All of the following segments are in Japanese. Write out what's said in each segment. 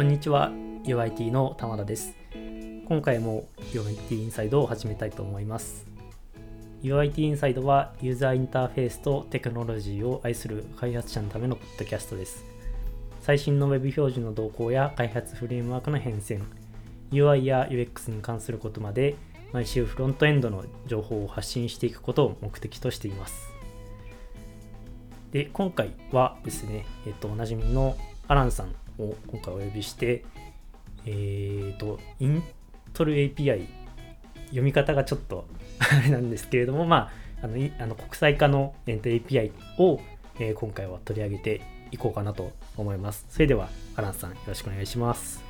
こんにちは。UIT の玉田です。今回も UIT インサイドを始めたいと思います。UIT インサイドはユーザーインターフェースとテクノロジーを愛する開発者のためのポッドキャストです。最新の Web 標準の動向や開発フレームワークの変遷 UI や UX に関することまで毎週フロントエンドの情報を発信していくことを目的としています。で今回はですね、えっと、おなじみのアランさんを今回お呼びして、えっ、と、イントル API、読み方がちょっと あれなんですけれども、まあ、あのあの国際化の API を、えー、今回は取り上げていこうかなと思います。それでは、アランさん、よろしくお願いします。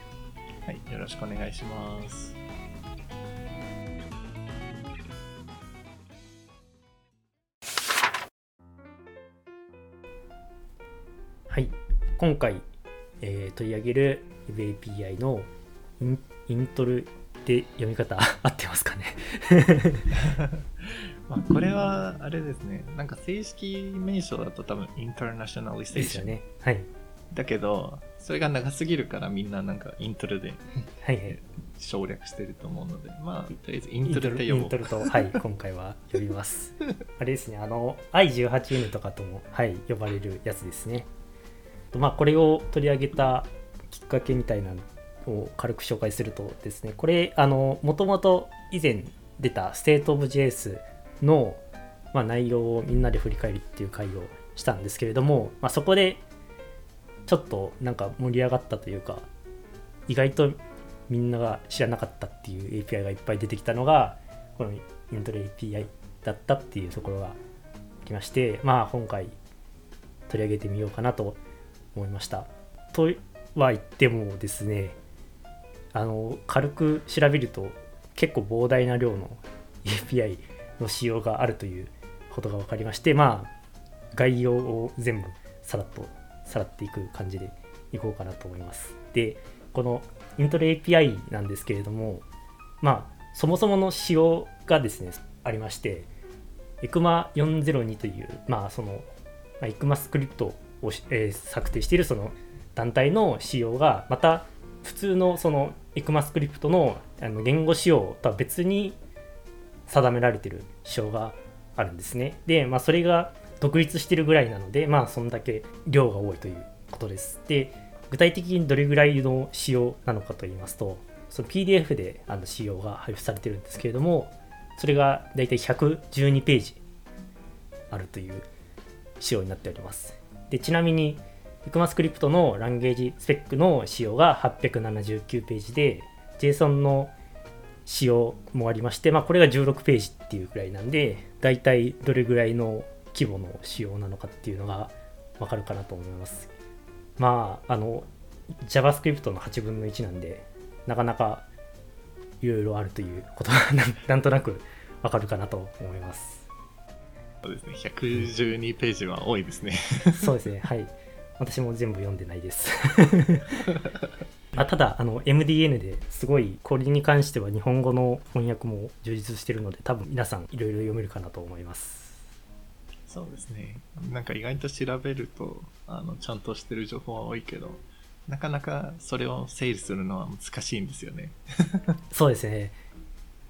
はい、よろしくお願いします。はい、今回えー、取り上げる Web API のインイントルで読み方 合ってますかね？まあこれはあれですね。なんか正式名称だと多分インターナショナリゼーションね。はい。だけどそれが長すぎるからみんななんかイントルではい、はい、省略してると思うので。まあとりあえずイントルって呼ぼう。イントルとはい 今回は呼びます。あれですね。あの i18n とかともはい呼ばれるやつですねまあ、これを取り上げたきっかけみたいなのを軽く紹介するとですね、これ、もともと以前出た State of JS の、まあ、内容をみんなで振り返るっていう回をしたんですけれども、まあ、そこでちょっとなんか盛り上がったというか、意外とみんなが知らなかったっていう API がいっぱい出てきたのが、このイントロ API だったっていうところがありまして、まあ今回取り上げてみようかなと思いました。とは言ってもですねあの軽く調べると結構膨大な量の API の仕様があるということが分かりましてまあ概要を全部さらっとさらっていく感じでいこうかなと思います。でこのイントロ API なんですけれどもまあそもそもの仕様がですねありまして ECMA402 というまあその ECMA スクリプトを、えー、策定しているその団体の仕様がまた普通のその ECMAScript のあの言語仕様とは別に定められてる仕様があるんですね。で、まあ、それが独立してるぐらいなので、まあ、そんだけ量が多いということです。で、具体的にどれぐらいの仕様なのかと言いますと、その PDF であの仕様が配布されてるんですけれども、それがだいたい112ページあるという仕様になっております。でちなみに ECMAScript のランゲージスペックの仕様が879ページで JSON の仕様もありまして、まあ、これが16ページっていうくらいなんで大体どれぐらいの規模の仕様なのかっていうのがわかるかなと思います。まああの JavaScript の8分の1なんでなかなかいろいろあるということが なんとなくわかるかなと思います。そうですね、112ページは多いですね。そうですね、はい。私も全部読んでないです。あただあの MDN ですごいこれに関しては日本語の翻訳も充実してるので多分皆さんいろいろ読めるかなと思います。そうですね。なんか意外と調べるとあのちゃんとしてる情報は多いけどなかなかそれを整理するのは難しいんですよね。そうですね。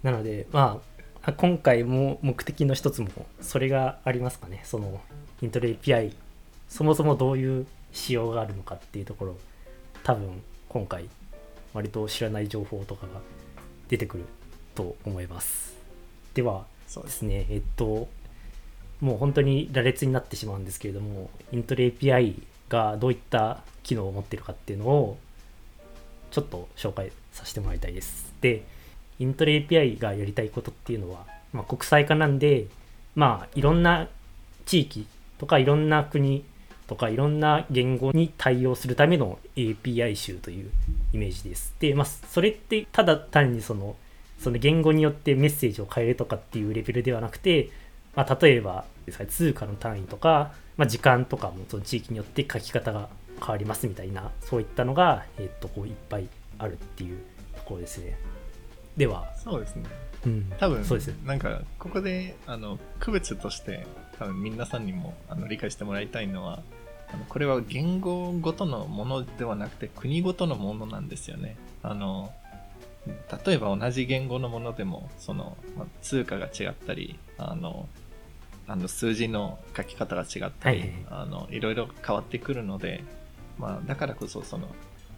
なのでまあ今回も目的の一つもそれがありますかね。そのイントロ API そもそもどういう仕様があるのかっていうところ。多分今回割と知らない情報とかが出てくると思います。ではそうです。ね。えっともう本当に羅列になってしまうんですけれどもイントロ API がどういった機能を持っているかっていうのをちょっと紹介させてもらいたいです。でイントレ API がやりたいことっていうのは、まあ、国際化なんで、まあ、いろんな地域とかいろんな国とかいろんな言語に対応するための API 集というイメージです。で、まあ、それってただ単にその、その言語によってメッセージを変えるとかっていうレベルではなくて、まあ、例えば通貨の単位とか、まあ、時間とかもその地域によって書き方が変わりますみたいな、そういったのが、えっと、こういっぱいあるっていうところですね。では。そうですね、うん、多分そうですなんかここであの区別として多分皆さんにもあの理解してもらいたいのはあのこれは言語ごとのものではなくて国ごとのものなんですよね。あの、例えば同じ言語のものでも、その、まあ通貨が違ったり、あの、あの数字の書き方が違ったり、はあのいろいろ変わってくるので、まあ、だからこそその、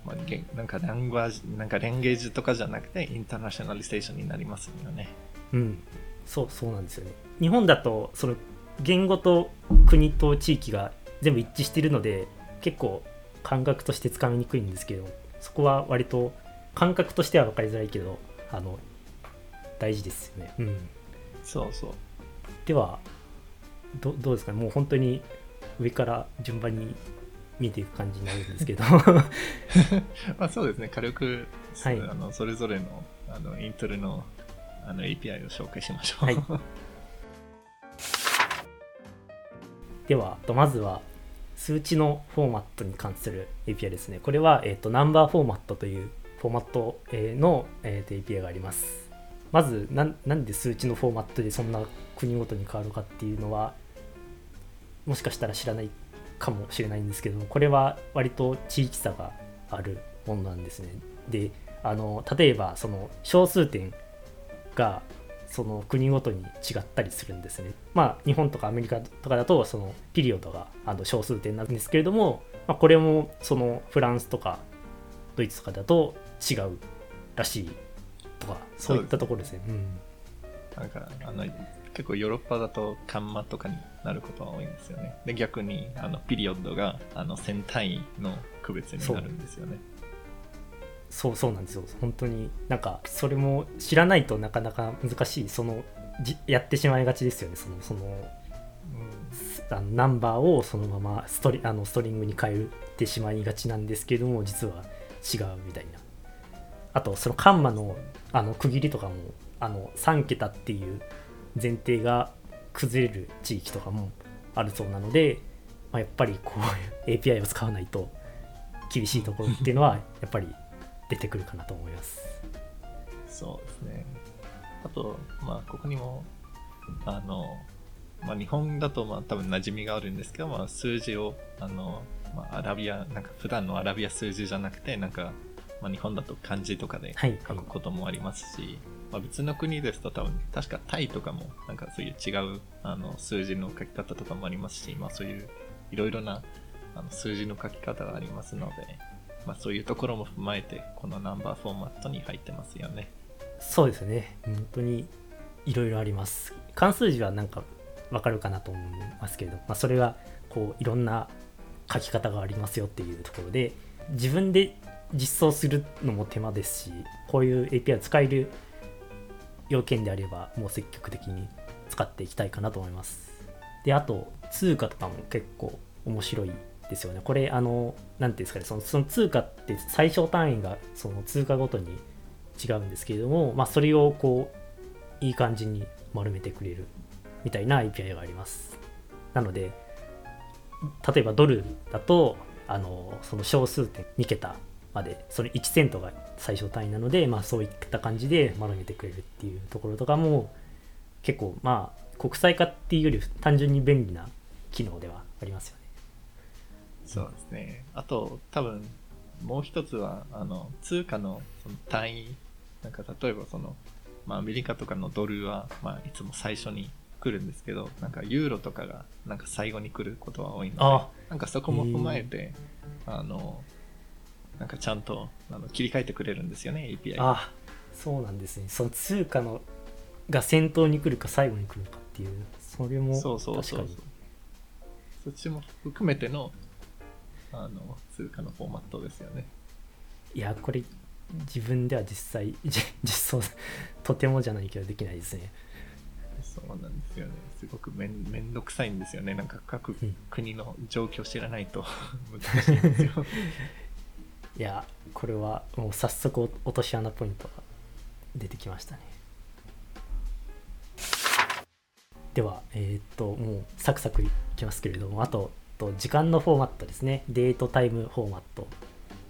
まあ、げなんかラングアージなんかレンゲージとかじゃなくてインターナショナリゼーションになりますよね。うん。そうそうなんですよね。日本だとその言語と国と地域が全部一致してるので結構感覚としてつかみにくいんですけどそこは割と感覚としては分かりづらいけどあの大事ですよね、うん、そうそう。ではどどうですかね。もう本当に上から順番に見ていく感じになるんですけど。まあそうですね、軽く、はい。あのそれぞれのあのイントルのあの API を紹介しましょう。はい。ではとまずは数値のフォーマットに関する API ですね。これは、えー、とナンバーフォーマットというフォーマットえーの、えーと API があります。まずなんなんで数値のフォーマットでそんな国ごとに変わるかっていうのはもしかしたら知らないかもしれないんですけどこれは割と地域差があるものなんですねであの例えばその小数点がその国ごとに違ったりするんですね。まあ日本とかアメリカとかだとそのピリオドがあの小数点なんですけれども、まあ、これもそのフランスとかドイツとかだと違うらしいとかそういったところですね。うんなんかあの結構ヨーロッパだとカンマとかになることが多いんですよね。で逆にあのピリオドがあの線単位の区別になるんですよね。そうそうなんですよ。本当になんかそれも知らないとなかなか難しいそのじやってしまいがちですよね。そのそのすあのナンバーをそのままストリあのストリングに変えてしまいがちなんですけれども実は違うみたいな。あとそのカンマのあの区切りとかもあの3桁っていう前提が崩れる地域とかもあるそうなので、まあ、やっぱりこういう API を使わないと厳しいところっていうのはやっぱり出てくるかなと思います。そうですね。あと、まあ、ここにも、あの、まあ、日本だと、まあ、多分馴染みがあるんですけど、まあ、数字を、あの、まあ、アラビア、なんか普段のアラビア数字じゃなくて、なんか、まあ、日本だと漢字とかではい書くこともありますし、まあ、別の国ですと多分、確かタイとかも、なんかそういう違う、あの、数字の書き方とかもありますし、まあ、そういう、いろいろな、あの、数字の書き方がありますので、まあ、そういうところも踏まえて、このナンバーフォーマットに入ってますよね。そうですね本当にいろいろあります関数字はなんかわかるかなと思いますけれど、まあ、それはこういろんな書き方がありますよっていうところで自分で実装するのも手間ですしこういう API を使える要件であればもう積極的に使っていきたいかなと思います。であと通貨とかも結構面白いですよね。これあの何ていうんですかね。そのその通貨って最小単位がその通貨ごとに違うんですけれども、まあ、それをこういい感じに丸めてくれるみたいな API があります。なので例えばドルだとあのその小数点2桁までそれ1セントが最小単位なので、まあ、そういった感じで丸めてくれるっていうところとかも結構まあ国際化っていうより単純に便利な機能ではありますよねそうですね。あと、多分、もう一つは、あの、通貨のその単位、なんか例えばその、まあアメリカとかのドルは、まあいつも最初に来るんですけど、なんかユーロとかが、なんか最後に来ることは多いので、あなんかそこも踏まえて、あの、なんかちゃんとあの切り替えてくれるんですよね、API。あそうなんですねその通貨のが先頭に来るか最後に来るかっていうそれもそうそうそうそっちも含めての、あの、通貨のフォーマットですよね。いやこれ自分では実際じ 実装とてもじゃないけどできないですねそうなんですよね。すごくめんめんどくさいんですよね。なんか各うん国の状況を知らないと 難しいんですよ。いやこれはもう早速落とし穴ポイントが出てきましたね。ではえーっともうサクサクいきますけれどもあとと時間のフォーマットですね。デートタイムフォーマット。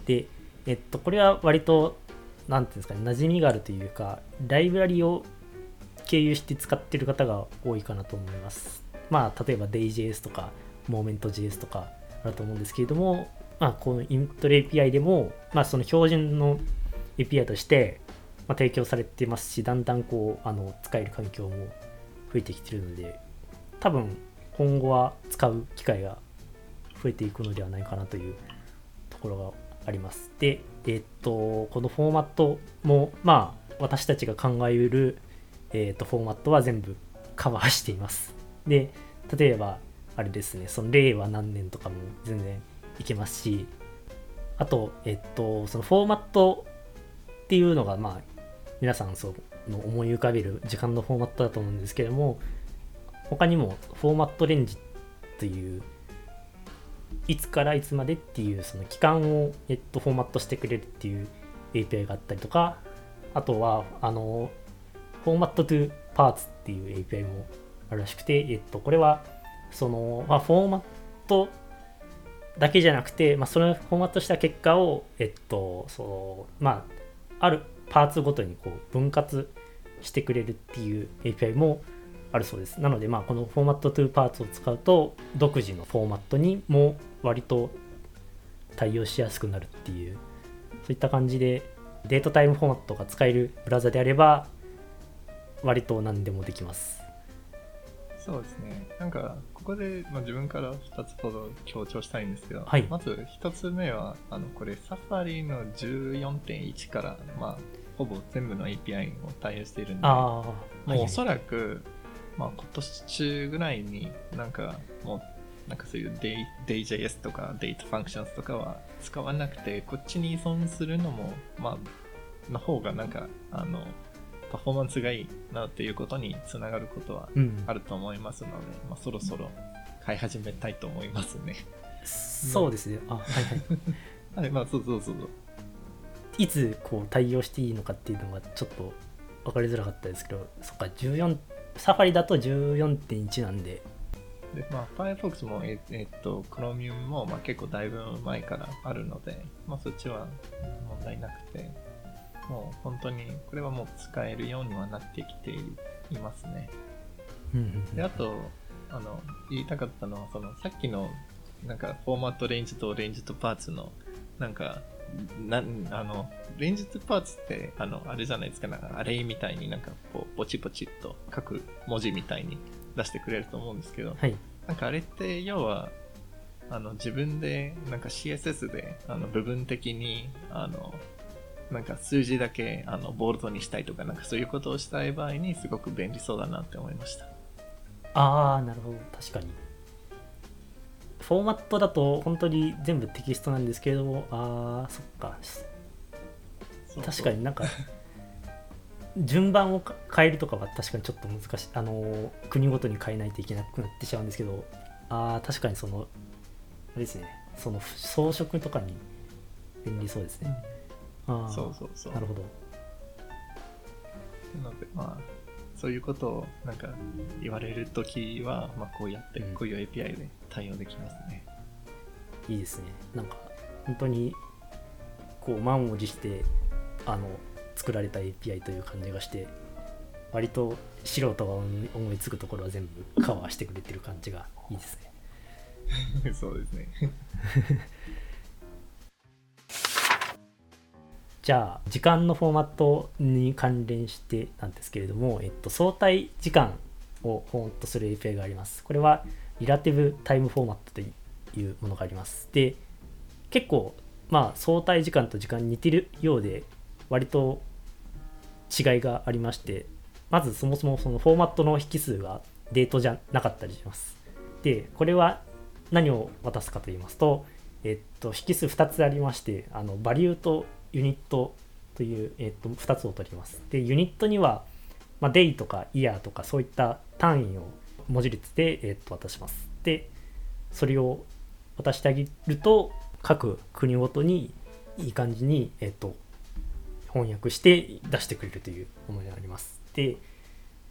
でえっとこれは割となんていうんですかね馴染みがあるというかライブラリを経由して使ってる方が多いかなと思います。まあ例えば Day.js とか Moment.js とかあると思うんですけれども、まあ、このイントレ API でも、まあ、その標準の API として、まあ、提供されてますしだんだんこうあの使える環境も増えてきてるので多分今後は使う機会が増えていくのではないかなというところがあります。で、えっと、このフォーマットも、まあ、私たちが考えうる、えっと、フォーマットは全部カバーしています。で、例えば、あれですね、その令和何年とかも全然いけますし、あと、えっと、そのフォーマットっていうのが、まあ、皆さんその思い浮かべる時間のフォーマットだと思うんですけども、他にもフォーマットレンジといういつからいつまでっていうその期間を、えっと、フォーマットしてくれるっていう API があったりとかあとはあのフォーマット to parts っていう API もあるらしくて、えっと、これはその、まあ、フォーマットだけじゃなくて、まあ、そのフォーマットした結果を、えっと、そうまあ、あるパーツごとにこう分割してくれるっていう API もあるそうです。なので、まあ、このフォーマット to parts を使うと、独自のフォーマットにも割と対応しやすくなるっていう、そういった感じで、デートタイムフォーマットが使えるブラウザであれば、割と何でもできます。そうですね。なんか、ここで、まあ、自分から2つほど強調したいんですけど、はいまず1つ目は、あのこれ、サファリの14.1から、まあ、ほぼ全部の API を対応しているんで、ああ、もうおそらく、まあ、今年中ぐらいになんかもうなんかそういう Day- Day.js とか Data Functions とかは使わなくてこっちに依存するのもまあの方がなんかあのパフォーマンスがいいなっていうことにつながることはうんあると思いますので、まあ、そろそろ買い始めたいと思いますね。そうですね。あ、はいはい。はい、まあそうそうそうそう。いつこう対応していいのかっていうのがちょっと分かりづらかったですけど、そっか、14、サファリだと14.1なんで、で、まあ、Firefox も、ええっと、Chromium も、まあ、結構だいぶ前からあるので、まあ、そっちは問題なくて、もう本当に、これはもう使えるようにはなってきていますね。で、あと、あの、言いたかったのは、その、さっきの、なんか、フォーマットレンジとレンジとパーツの、なんか、なんあの、レンジとパーツって、あの、あれじゃないですか、なんか、アレイみたいになんか、こう、ポチポチっと書く文字みたいに出してくれると思うんですけど、はい。なんかあれって要はあの自分でなんか CSS であの部分的にあのなんか数字だけあのボールドにしたいとかなんかそういうことをしたい場合にすごく便利そうだなって思いました。ああ、なるほど。確かに。フォーマットだと本当に全部テキストなんですけれども、ああ、そっか。そう確かになんか、順番をか変えるとかは確かにちょっと難しい。あの、国ごとに変えないといけなくなってしまうんですけど、ああ、確かにその、あれですね、その装飾とかに便利そうですね。ああ、そうそうそう。なるほど。なのでまあそういうことをなんか言われるときは、まあ、こうやってうんこういう API で対応できますね。いいですね。なんか、本当に、こう、満を持して、あの、作られた API という感じがして、割と素人が思い思いつくところは全部カバーしてくれてる感じがいいですね。そうですね。じゃあ、時間のフォーマットに関連してなんですけれども、えっと、相対時間をフォーマットする API があります。これは、リラティブタイムフォーマットというものがあります。で、結構、まあ、相対時間と時間似てるようで、割と違いがありまして、まずそもそもそのフォーマットの引数がデートじゃなかったりします。で、これは何を渡すかと言いますと、えっと、引数2つありまして、あのバリューとユニットという、えっと、2つを取ります。で、ユニットには、まあ、デイとかイヤーとかそういった単位を文字列で、えっと、渡します。で、それを渡してあげると、各国ごとにいい感じに、えっと、翻訳して出してくれるというものになります。で、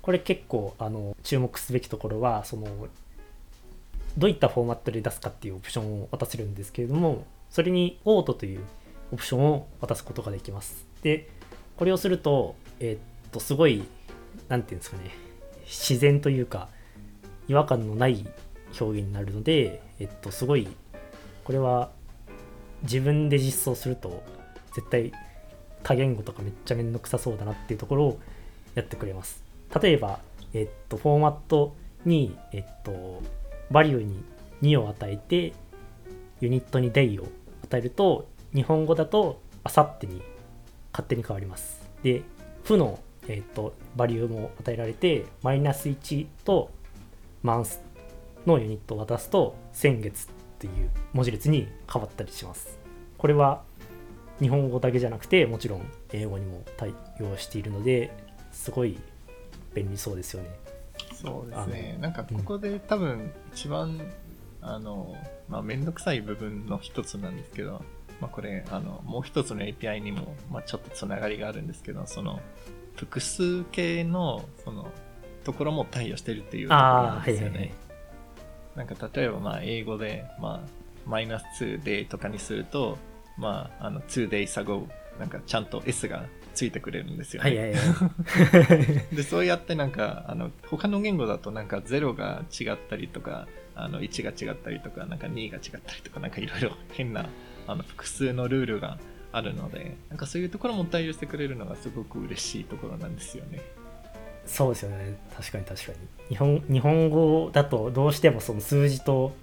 これ結構あの注目すべきところは、そのどういったフォーマットで出すかっていうオプションを渡せるんですけれども、それにオートというオプションを渡すことができます。で、これをすると、えーっと、すごい、なんていうんですかね、自然というか、違和感のない表現になるので、えっと、すごいこれは自分で実装すると絶対多言語とかめっちゃめんどくさそうだなっていうところをやってくれます例えば、えっと、フォーマットに、えっと、バリューに2を与えてユニットに day を与えると日本語だとあさってに勝手に変わります。で負の、えっと、バリューも与えられてマイナス1とマンスのユニットを渡すと先月っていう文字列に変わったりします。これは日本語だけじゃなくてもちろん英語にも対応しているのですごい便利そうですよね。そうですね。なんかここで多分一番、あの、まあ、めんどくさい部分の一つなんですけど、まあ、これ、あの、もう一つの API にも、まあ、ちょっとつながりがあるんですけど、その、複数形の、その、ところも対応してるっていうところなんですよね。なんか例えば、まあ、英語で、まあ、マイナス2 day とかにすると、まあ、あの、2 days ago、なんかちゃんと S がついてくれるんですよね。はいはいはい でそうやってなんかあの他の言語だとなんか0が違ったりとかあの1が違ったりとかなんか2が違ったりとかなんかいろいろ変なあの複数のルールがあるのでなんかそういうところも対応してくれるのがすごく嬉しいところなんですよね。そうですよね。確かに確かに。日本日本語だとどうしてもその数字と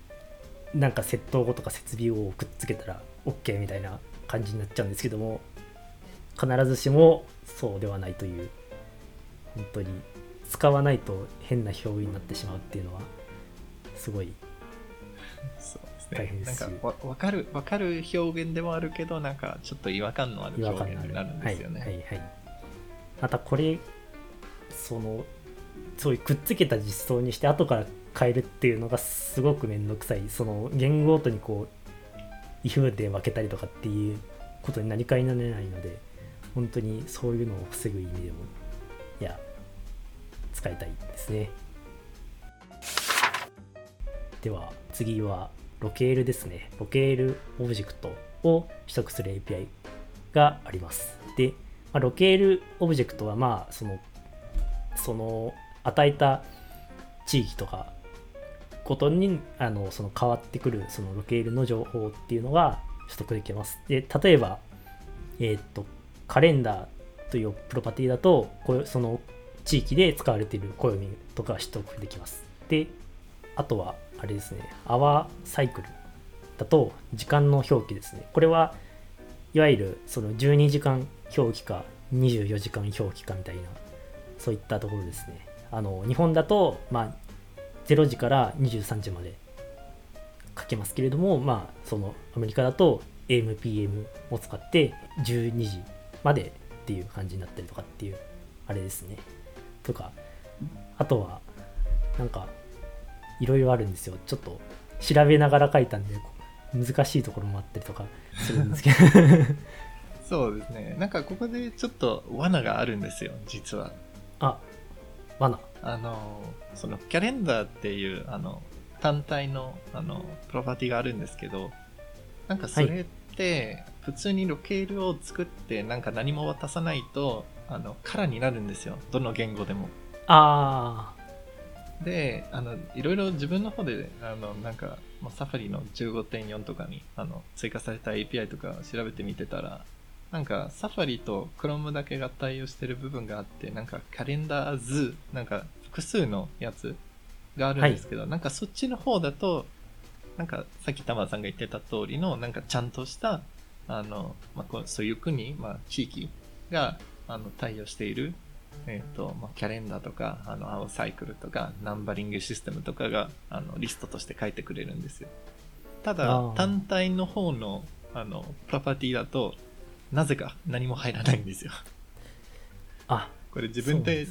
なんか窃盗語とか設備語をくっつけたら OK みたいな感じになっちゃうんですけども必ずしもそうではないという本当に使わないと変な表現になってしまうっていうのはすごい。そうです大変です。しねなんかわ分かる分かる表現でもあるけどなんかちょっと違和感のある表現になるんですよね。はいはい。はい、またこれそのそういうくっつけた実装にして後から変えるっていうのがすごく面倒くさい。その言語ごとにこう if で分けたりとかっていうことに何かになれないので本当にそういうのを防ぐ意味でもいや使いたいですね。では次はロケールですね。ロケールオブジェクトを取得する API があります。で、まあ、ロケールオブジェクトはまあそのその与えた地域とかごとにあのその変わってくるそのロケールの情報っていうのが取得できます。で例えばえーっとカレンダーというプロパティだとその地域で使われている暦とか取得できます。であとはあれですねアワーサイクルだと時間の表記ですね。これはいわゆるその12時間表記か24時間表記かみたいなそういったところですね。あの日本だとまあ0時から23時まで書けますけれどもまあそのアメリカだと AMPM を使って12時までっていう感じになったりとかっていうあれですね。とかあとはなんかいろいろあるんですよちょっと調べながら書いたんで難しいところもあったりとかするんですけど そうですね。なんかここでちょっと罠があるんですよ、実は。あ罠あの、そのキャレンダーっていう、あの、単体の、あの、プロパティがあるんですけど、なんかそれって、普通にロケールを作って、なんか何も渡さないと、あの、空になるんですよ。どの言語でも。あで、あの、いろいろ自分の方で、あの、なんか、まあサファリの15.4とかに、あの、追加された API とか調べてみてたら、なんか、サファリと Chrome だけが対応してる部分があって、なんか、カレンダーズ、なんか、複数のやつがあるんですけど、なんかそっちの方だと、なんか、さっき玉田さんが言ってた通りの、なんか、ちゃんとした、あの、まあ、こうそういう国、まあ、地域が、あの、対応している、えっ、と、まあ、キャレンダーとか、あの、アウサイクルとか、ナンバリングシステムとかが、あの、リストとして書いてくれるんですよ。ただあー、単体の方の、あの、プロパティだと、なぜか何も入らないんですよ。あこれ自分で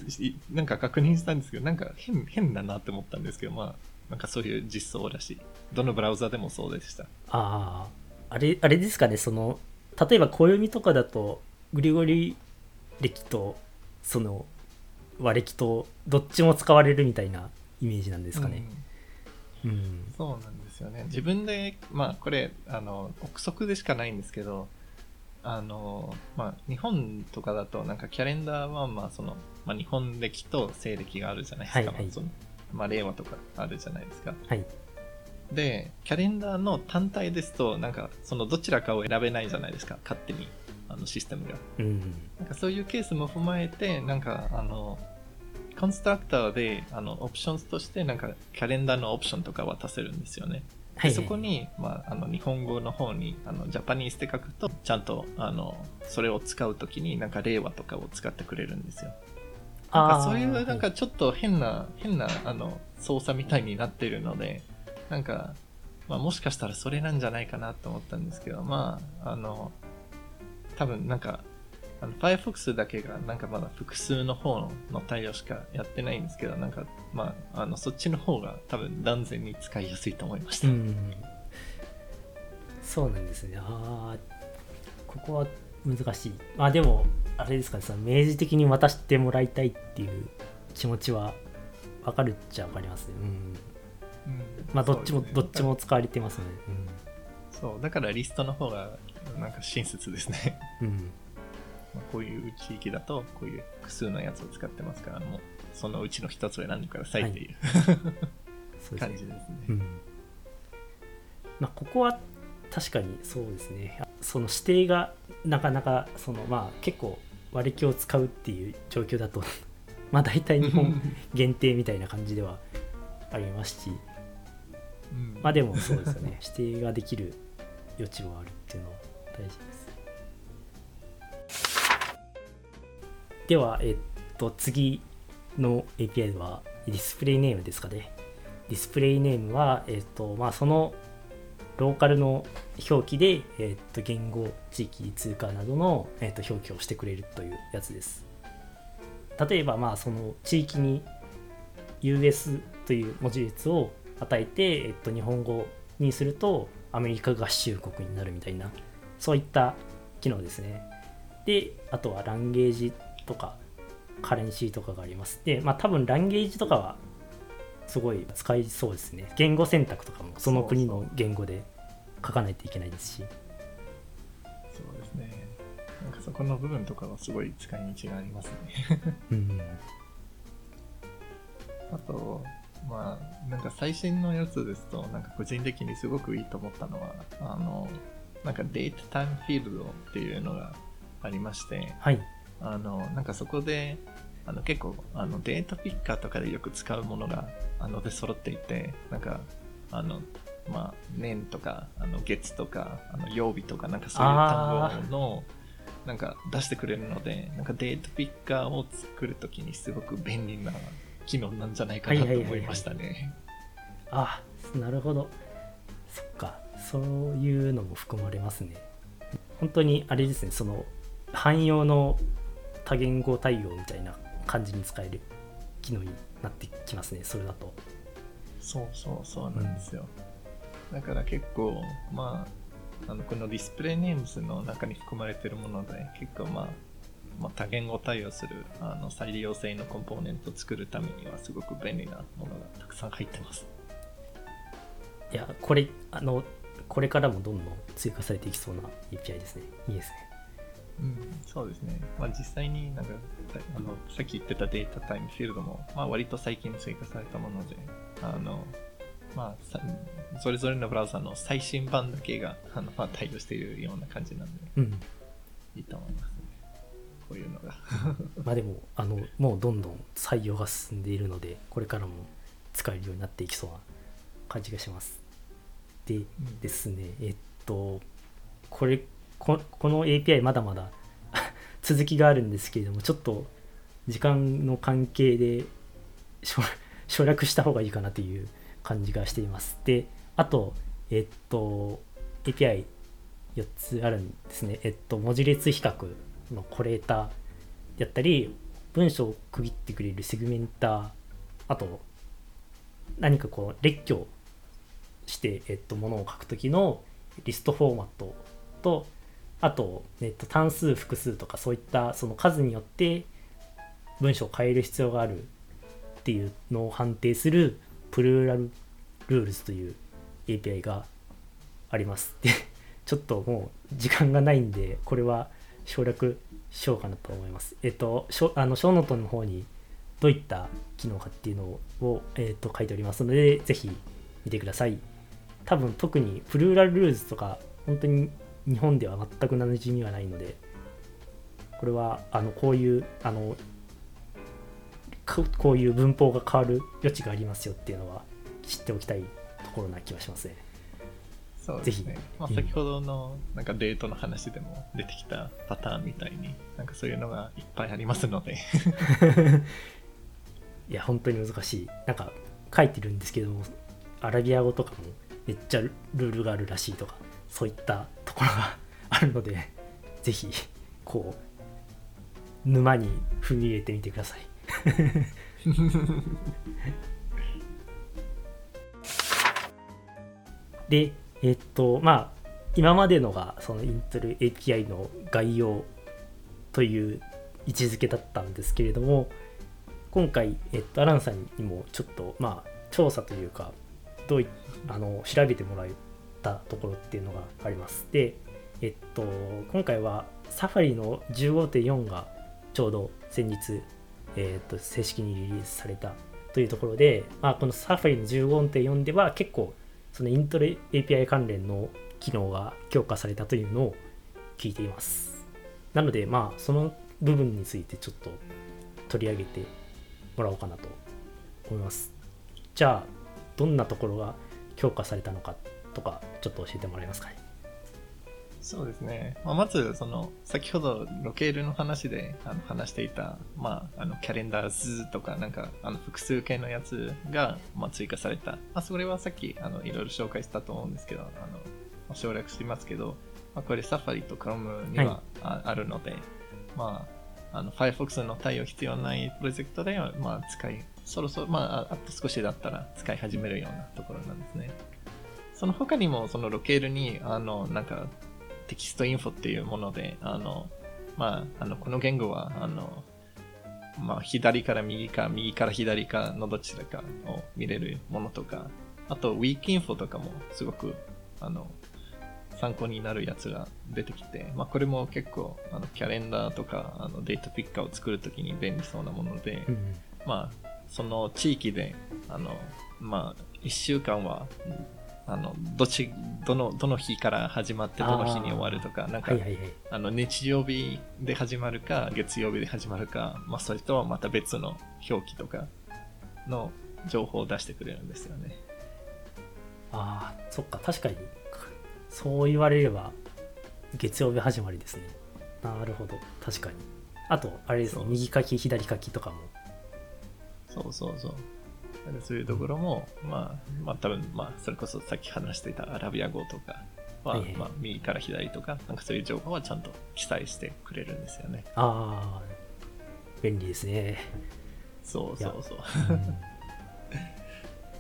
なんか確認したんですけど、なんか変変だなって思ったんですけど、まあ、なんかそういう実装らしい。どのブラウザでもそうでした。あーあれあれですかねその例えば暦とかだとグリゴリ歴とその和暦とどっちも使われるみたいなイメージなんですかね。うん。うん、そうなんですよね。自分で、まあこれ、あの、憶測でしかないんですけど、あの、まあ日本とかだとなんかキャレンダーは、まあその、まあ日本歴と西暦があるじゃないですか。はいはい。まあ令和とかあるじゃないですか。はい。で、キャレンダーの単体ですと、なんか、そのどちらかを選べないじゃないですか、勝手に、あのシステムが。うんなんかそういうケースも踏まえて、なんか、あの、コンストラクターで、あの、オプションとして、なんか、キャレンダーのオプションとか渡せるんですよね。はい、でそこに、まあ、あの日本語の方にあのジャパニーズって書くとちゃんとあのそれを使うときになんか令和とかを使ってくれるんですよなんかそういうなんかちょっと変な、変なあの操作みたいになってるのでなんか、まあ、もしかしたらそれなんじゃないかなと思ったんですけどまああの多分なんかあの Firefox だけがなんかまだ複数の方の対応しかやってないんですけどなんかまああのそっちの方が多分断然に使いやすいと思いました、うん。そうなんですね。ああここは難しい。まあでもあれですかね。その明示的に渡してもらいたいっていう気持ちは分かるっちゃ分かりますね。うん。うん。まあどっちも、ね。どっちも使われてますね。そう。だからリストの方がなんか親切ですね。うん、うん、まあこういう地域だとこういう複数のやつを使ってますからもうそのうちの一つを選んでくださいっていう、そうですね。感じですね、うん。まあここは確かにそうですね。その指定がなかなかそのまあ結構割り気を使うっていう状況だと まあ大体日本限定みたいな感じではありますし。うん。まあでもそうですよね。指定ができる余地はあるっていうのは大事です。ではえっと次の API はディスプレイネームですかね。ディスプレイネームはえっとまあそのローカルの表記で、えっと言語地域通貨などの、えっと表記をしてくれるというやつです。例えばまあその地域に US という文字列を与えて、えっと、日本語にするとアメリカ合衆国になるみたいなそういった機能ですね。であとはランゲージとかカレンシーとかがあります。でまあ多分ランゲージとかはすごい使いそうですね。言語選択とかもその国の言語で書かないといけないですし。そうですね。なんかそこの部分とかはすごい使い道がありますね。うんあとまあなんか最新のやつですとなんか個人的にすごくいいと思ったのはあのなんかデータタイムフィールドっていうのがありましてはい。あのなんかそこであの結構あのデータピッカーとかでよく使うものがあので揃っていてなんかあのまあ年とかあの月とかあの曜日とかなんかそういう単語のなんか出してくれるのでなんかデータピッカーを作るときにすごく便利な機能なんじゃないかなと思いましたね。あなるほど。そっかそういうのも含まれますね本当にあれですねその汎用の多言語対応みたいな感じに使える機能になってきますねそれだとそうそうそうなんですよ。だから結構、まあ、あのこのディスプレイネームズの中に含まれているもので、結構まあ、まあ、多言語対応するあの再利用性のコンポーネントを作るためにはすごく便利なものがたくさん入ってます。いやこれあのこれからもどんどん追加されていきそうな API ですねいいですねうん、そうですね。まあ実際になんか、さあのさっき言ってたデータタイムフィールドも、まあ割と最近追加されたもので、あの、まあさ、それぞれのブラウザの最新版だけが、あの、まあ対応しているような感じなんで、うんいいと思いますね。こういうのが。まあでもあのもうどんどん採用が進んでいるのでこれからも使えるようになっていきそうな感じがしますでですね。えっとこれここの API まだまだ 続きがあるんですけれどもちょっと時間の関係で省 省略した方がいいかなという感じがしています。であとえっと API4 つあるんですね。えっと文字列比較のコレーターやったり文章を区切ってくれるセグメンターあと何かこう列挙して、えっと、ものを書くときのリストフォーマットとあと、えっと、単数複数とかそういったその数によって文章を変える必要があるっていうのを判定するプルーラルルールズという API があります。でちょっともう時間がないんでこれは省略しようかなと思います。えっと、ショあのショーノートの方にどういった機能かっていうのを、えっと書いておりますので、ぜひ見てください。多分特にプルーラルルーズとか本当に日本では全く馴染みはないのでこれはあのこういうあのここういう文法が変わる余地がありますよっていうのは知っておきたいところな気がしますね。そうですねぜ。まあ、うん先ほどのなんかデートの話でも出てきたパターンみたいに、なんかそういうのがいっぱいありますので、いや本当に難しいなんか書いてるんですけどもアラビア語とかもめっちゃルールがあるらしいとかそういったところがあるので ぜひこう沼に踏み入れてみてください。でえっとまあ今までのがそのイントル API の概要という位置づけだったんですけれども今回、えっと、アランさんにもちょっとまあ調査というかどいあの調べてもらったところっていうのがあります。でえっと今回はサファリの15.4がちょうど先日、えっと、正式にリリースされたというところで、まあ、このサファリの15.4では結構そのイントレ API 関連の機能が強化されたというのを聞いています。なのでまあその部分についてちょっと取り上げてもらおうかなと思います。じゃあどんなところが強化されたのかとかちょっと教えてもらえますか？ねそうですね。まあ、まず、その、先ほどロケールの話であの話していた、まあ、あの、キャレンダーズとか、なんか、あの、複数形のやつが、まあ、追加された。まあ、それはさっき、あの、いろいろ紹介したと思うんですけど、あの、まあ、省略してますけど、まあ、これ、サファリと Chrome にはあ,、あるので、まあ、あの、Firefox の対応必要ないプロジェクトでは、まあ、使い、そろそろ、まあ、ああと少しだったら使い始めるようなところなんですね。その他にも、そのロケールに、あの、なんか、テキストインフォっていうもので、あの、まあ、あの、この言語は、あの、まあ、左から右か、右から左かのどちらかを見れるものとか、あと、ウィークインフォとかもすごく、あの、参考になるやつが出てきて、まあ、これも結構、あの、キャレンダーとか、あの、データピッカーを作るときに便利そうなもので、うんまあ、その地域で、あの、まあ、一週間は、あの、どっち、どの、どの日から始まって、どの日に終わるとか、なんか、はいはいはい。あの、日曜日で始まるか、月曜日で始まるか、まあ、それとはまた別の表記とかの情報を出してくれるんですよね。ああそっか確かにそう言われれば月曜日始まりですね。なるほど確かに。あとあれですね右書き左書きとかもそうそうそう。だからそういうところも、まあ、まあ多分、まあ、それこそさっき話していたアラビア語とかは、はいはいまあ、右から左とか、なんかそういう情報はちゃんと記載してくれるんですよね。ああ便利ですね、そうそうそう。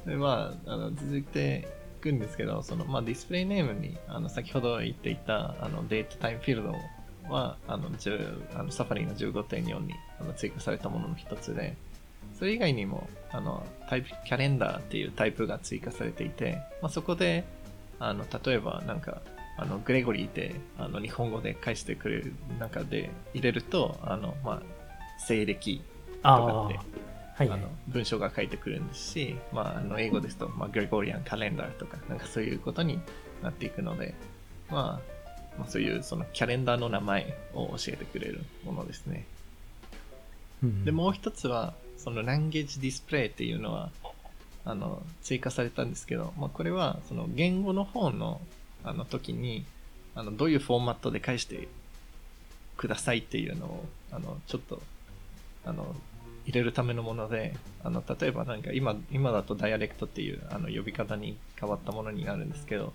うん、で、まあ、あの続いていくんですけど、その、まあ、ディスプレイネームに、あの、先ほど言っていた、あの、データタイムフィールドは、あの、10あのサファリの15.4にあの追加されたものの一つで、それ以外にも、あの、タイプ、キャレンダーっていうタイプが追加されていて、まあ、そこで、あの、例えば、なんか、あの、グレゴリーで、あの、日本語で返してくれる中で入れると、あの、まあ、西暦とかって、はいはいあの文章が書いてくるんですし、まあ、あの英語ですと、まあ、グレゴリアンカレンダーとか、なんかそういうことになっていくので、まあ、まあ、そういうそのキャレンダーの名前を教えてくれるものですね。うんで、もう一つは、その Language Display っていうのは、あの、追加されたんですけど、まあ、これは、その言語の方の、あの時に、あの、どういうフォーマットで返してくださいっていうのを、あの、ちょっと、あの、入れるためのもので、あの、例えばなんか今、今だとダイアレクトっていう、あの、呼び方に変わったものになるんですけど、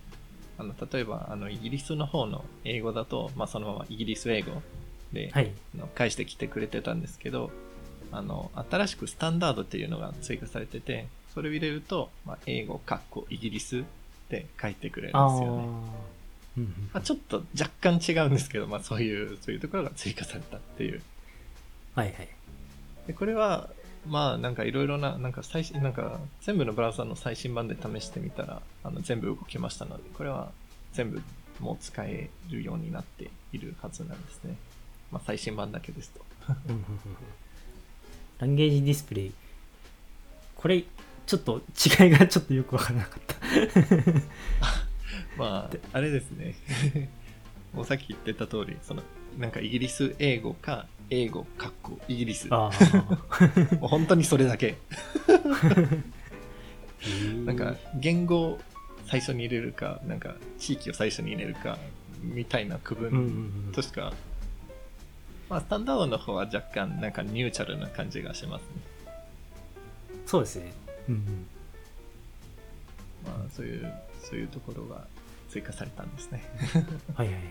あの、例えば、あの、イギリスの方の英語だと、まあ、そのままイギリス英語で、返してきてくれてたんですけど、あの、新しくスタンダードっていうのが追加されてて、それを入れると、まあ、英語、カッコ、イギリスで書いてくれるんですああよね。うんうんまあ、ちょっと若干違うんですけど、まあ、そういう、そういうところが追加されたっていう。はいはいで、これは、まあ、なんかいろいろな、なんか最新、なんか全部のブラウザの最新版で試してみたら、あの全部動きましたので、これは全部もう使えるようになっているはずなんですね。まあ、最新版だけですと。うんうんうんうんランゲージディスプレイこれちょっと違いがちょっとよくわからなかった まあ、あれですね。もうさっき言ってた通り、その、なんかイギリス英語か、英語、かっこ、イギリス。もう本当にそれだけ。なんか、言語を最初に入れるか、なんか、地域を最初に入れるか、みたいな区うんうんう分んとしか、まあ、スタンダードの方は若干、なんかニュートラルな感じがしますね。そうですねうんうんまあ、そういう、そういうところが追加されたんですね。はいはいはい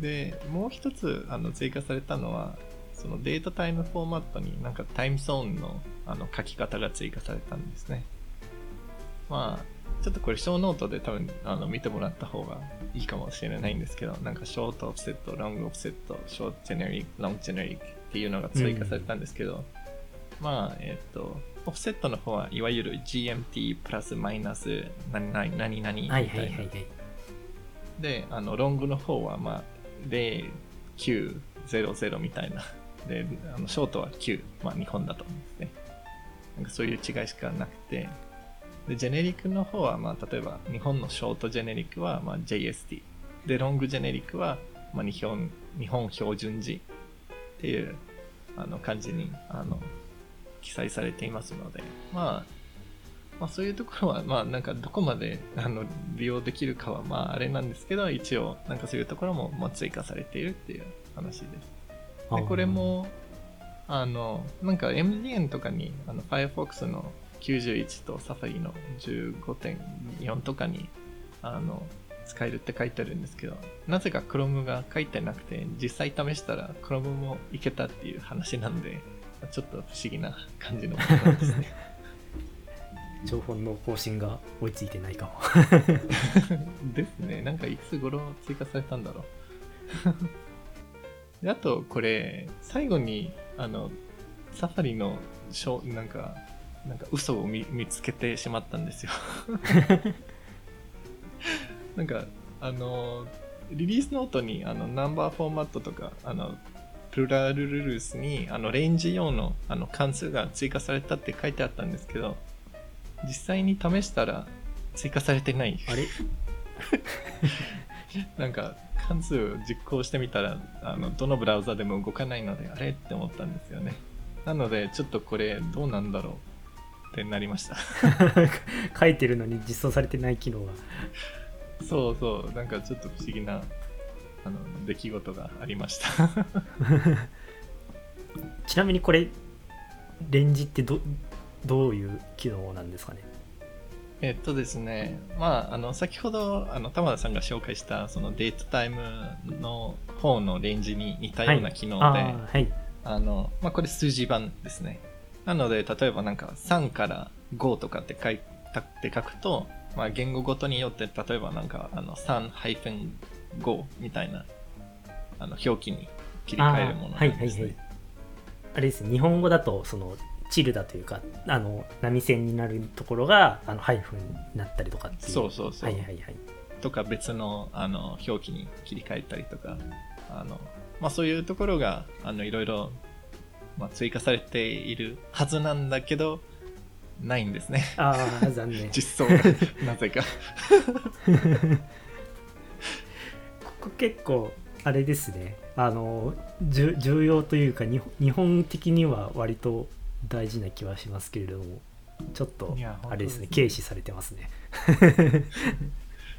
で、もう一つあの追加されたのは、その DateTimeFormat になんかタイムゾーンのあの書き方が追加されたんですね。まあ、ちょっとこれショーノートで多分あの見てもらった方がいいかもしれないんですけど、なんかショートオフセット、ロングオフセット、ショートジェネリック、ロングジェネリックっていうのが追加されたんですけど、まあ、えっ、と、オフセットの方はいわゆる GMT プラスマイナス何々何々みたい。はいはいはいで、あの、ロングの方は、まあ、0900みたいな。で、あのショートは9、まあ、日本だと思うんですね。なんかそういう違いしかなくて、で、ジェネリックの方は、まあ、例えば、日本のショートジェネリックは、まあ、JST。で、ロングジェネリックは、まあ、日本、日本標準時っていう、あの、感じに、あの、記載されていますので、まあ、まあ、そういうところは、まあ、なんかどこまであの利用できるかは、まあ、あれなんですけど、一応、なんかそういうところも、まあ、追加されているっていう話です。で、これも、あの、なんか MDN とかに、あの Firefox の91と Safari の15.4とかに、あの、使えるって書いてあるんですけど、なぜか Chrome が書いてなくて、実際試したら Chrome もいけたっていう話なんで、ちょっと不思議な感じのものですね。情報の更新が追いついてないかも ですね。なんかいつ頃追加されたんだろう。であと、これ、最後に、あの、サファリのしょ、なんか、なんか嘘を見見つけてしまったんですよ。なんか、あの、リリースノートに、あの、ナンバーフォーマットとか、あの、プラルルルスに、あの、レンジ用の、あの、関数が追加されたって書いてあったんですけど、実際に試したら追加されてない。あれ？なんか関数を実行してみたらあのどのブラウザでも動かないのであれ？って思ったんですよねなのでちょっとこれどうなんだろうってなりました。書いてるのに実装されてない機能が。そうそう。なんかちょっと不思議なあの出来事がありました。ちなみにこれレンジってどどういう機能なんですかね？えっとですね、まあ、あの先ほどあの玉田さんが紹介したそのデートタイムの方のレンジに似たような機能で、はい。あの、まあ、これ数字版ですね。なので、例えばなんか3から5とかって書いたって書くと、まあ、言語ごとによって、例えばなんかあの3-5みたいなあの表記に切り替えるものなんですね。あーはいはいはい。あれですね。日本語だとそのチルダというかあの波線になるところがあのハイフンになったりとかっていう。そうそうそう。はいはいはい。とか別のあの表記に切り替えたりとか、あのまあ、そういうところがあのいろいろ、まあ、追加されているはずなんだけど、ないんですね。ああ残念。実装が。なぜか。ここ結構あれですね。あの重要というか日本日本的には割と大事な気はしますけれどもちょっとあれですね。ですね。軽視されてますね。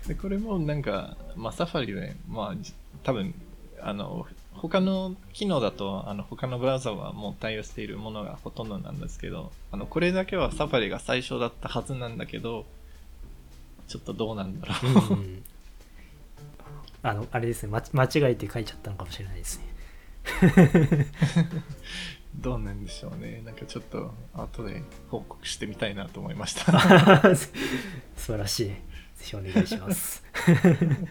でこれもなんか、まあ、サファリで、まあ、じ多分あの他の機能だとあの他のブラウザはもう対応しているものがほとんどなんですけどあのこれだけはサファリが最初だったはずなんだけどちょっとどうなんだろう、うんあのあれですね。ま間違えて書いちゃったのかもしれないですね。どうなんでしょうね。なんかちょっと後で報告してみたいなと思いました。素晴らしい。ぜひお願いします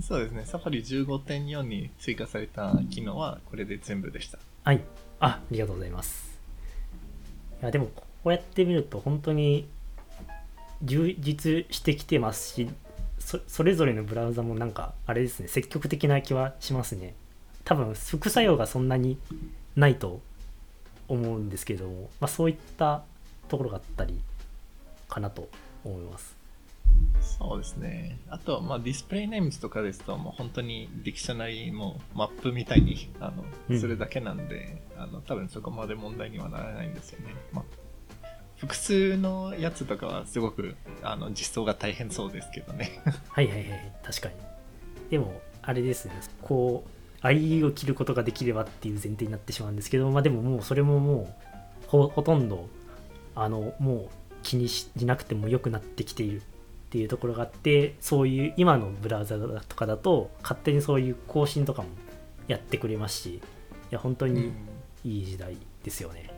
そうですね。サファリ15.4に追加された機能はこれで全部でした。はい。あありがとうございます。いやでもこうやって見ると本当に充実してきてますしそそれぞれのブラウザもなんかあれですね。積極的な気はしますね。多分副作用がそんなにないと思うんですけれども、まあ、そういったところがあったりかなと思います。そうですね。あと、まあ、ディスプレイネームズとかですと、もう本当にディクショナリーもマップみたいに あうんのするだけなんで、あの多分そこまで問題にはならないんですよね。まあ、複数のやつとかはすごくあの実装が大変そうですけどね。はいはいはい確かにでもあれですねこう IE を切ることができればっていう前提になってしまうんですけどまあでももうそれももうほほとんどあのもう気にしなくても良くなってきているっていうところがあってそういう今のブラウザとかだと勝手にそういう更新とかもやってくれますしいや本当にいい時代ですよね、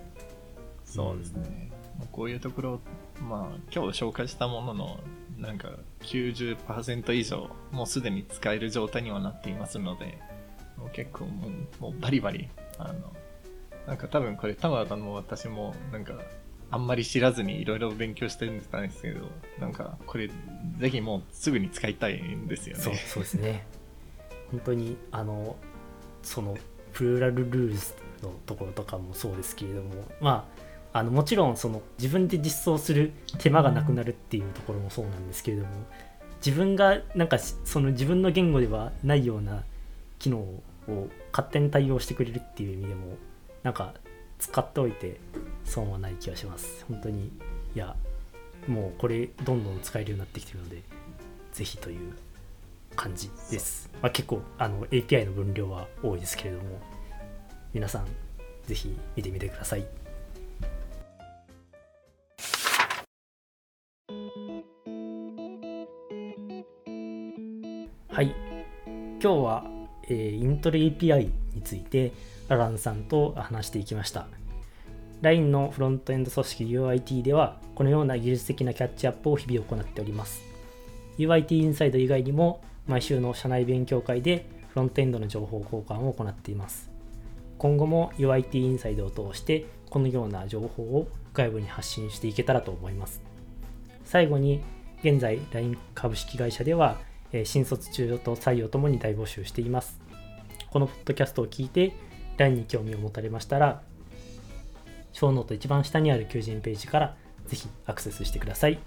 そうですね。まあこういうところ、まあ、今日紹介したものの、なんか90%以上、もうすでに使える状態にはなっていますので、もう結構もうもうバリバリ、あの、なんか多分これ、田村さんも私も、なんか、あんまり知らずにいろいろ勉強してるんですけど、なんか、これ、ぜひもうすぐに使いたいんですよね。そうそうですね本当にあのそのプルーラルルールズのところとかもそうですけれどもまああのもちろんその自分で実装する手間がなくなるっていうところもそうなんですけれども自分がなんかその自分の言語ではないような機能を勝手に対応してくれるっていう意味でもなんか使っておいて損はない気がします。本当にいやもうこれどんどん使えるようになってきてるのでぜひという感じです、まあ、結構あの API の分量は多いですけれども皆さんぜひ見てみてください。はい。今日は、えーイントロ API についてアランさんと話していきました LINE のフロントエンド組織 UIT ではこのような技術的なキャッチアップを日々行っております。UIT インサイド以外にも毎週の社内勉強会でフロントエンドの情報交換を行っています。今後も UIT インサイドを通してこのような情報を外部に発信していけたらと思います。最後に現在 LINE 株式会社では新卒中途採用ともに大募集しています。このポッドキャストを聞いて LINE に興味を持たれましたらショーノート一番下にある求人ページからぜひアクセスしてください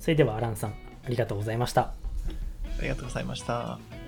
それではアランさんありがとうございましたありがとうございました。